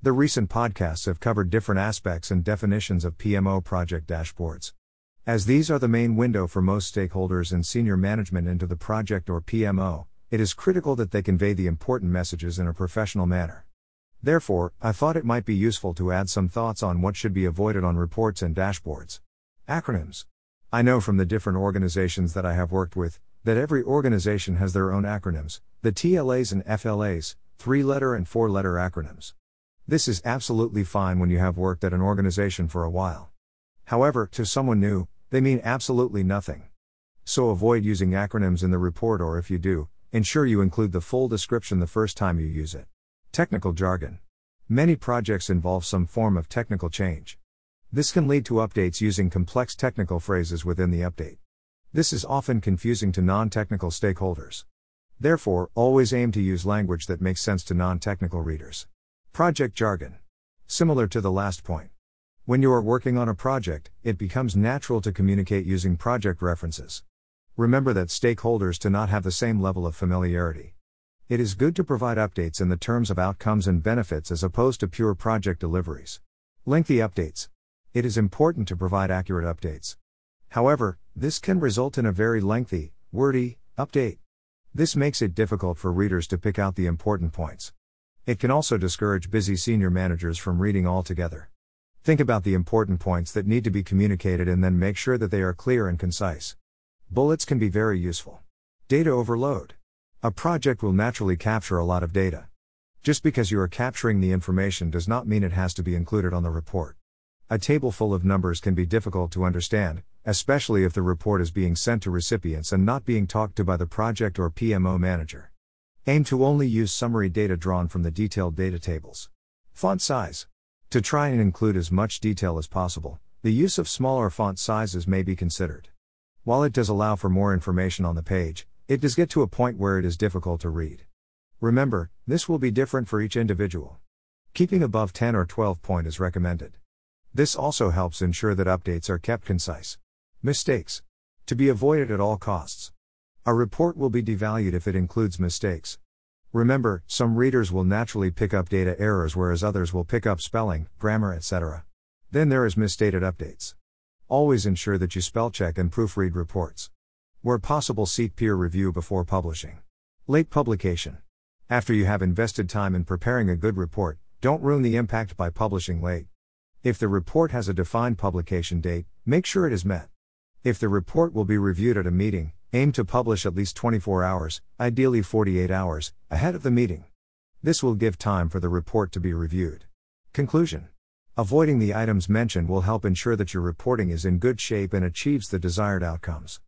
The recent podcasts have covered different aspects and definitions of PMO project dashboards. As these are the main window for most stakeholders and senior management into the project or PMO, it is critical that they convey the important messages in a professional manner. Therefore, I thought it might be useful to add some thoughts on what should be avoided on reports and dashboards. Acronyms. I know from the different organizations that I have worked with that every organization has their own acronyms, the TLAs and FLAs, three letter and four letter acronyms. This is absolutely fine when you have worked at an organization for a while. However, to someone new, they mean absolutely nothing. So avoid using acronyms in the report, or if you do, ensure you include the full description the first time you use it. Technical jargon. Many projects involve some form of technical change. This can lead to updates using complex technical phrases within the update. This is often confusing to non technical stakeholders. Therefore, always aim to use language that makes sense to non technical readers. Project jargon. Similar to the last point. When you are working on a project, it becomes natural to communicate using project references. Remember that stakeholders do not have the same level of familiarity. It is good to provide updates in the terms of outcomes and benefits as opposed to pure project deliveries. Lengthy updates. It is important to provide accurate updates. However, this can result in a very lengthy, wordy, update. This makes it difficult for readers to pick out the important points. It can also discourage busy senior managers from reading altogether. Think about the important points that need to be communicated and then make sure that they are clear and concise. Bullets can be very useful. Data overload. A project will naturally capture a lot of data. Just because you are capturing the information does not mean it has to be included on the report. A table full of numbers can be difficult to understand, especially if the report is being sent to recipients and not being talked to by the project or PMO manager. Aim to only use summary data drawn from the detailed data tables. Font size. To try and include as much detail as possible, the use of smaller font sizes may be considered. While it does allow for more information on the page, it does get to a point where it is difficult to read. Remember, this will be different for each individual. Keeping above 10 or 12 point is recommended. This also helps ensure that updates are kept concise. Mistakes. To be avoided at all costs. A report will be devalued if it includes mistakes. Remember, some readers will naturally pick up data errors whereas others will pick up spelling, grammar, etc. Then there is misstated updates. Always ensure that you spell check and proofread reports. Where possible, seek peer review before publishing. Late publication. After you have invested time in preparing a good report, don't ruin the impact by publishing late. If the report has a defined publication date, make sure it is met. If the report will be reviewed at a meeting, Aim to publish at least 24 hours, ideally 48 hours, ahead of the meeting. This will give time for the report to be reviewed. Conclusion Avoiding the items mentioned will help ensure that your reporting is in good shape and achieves the desired outcomes.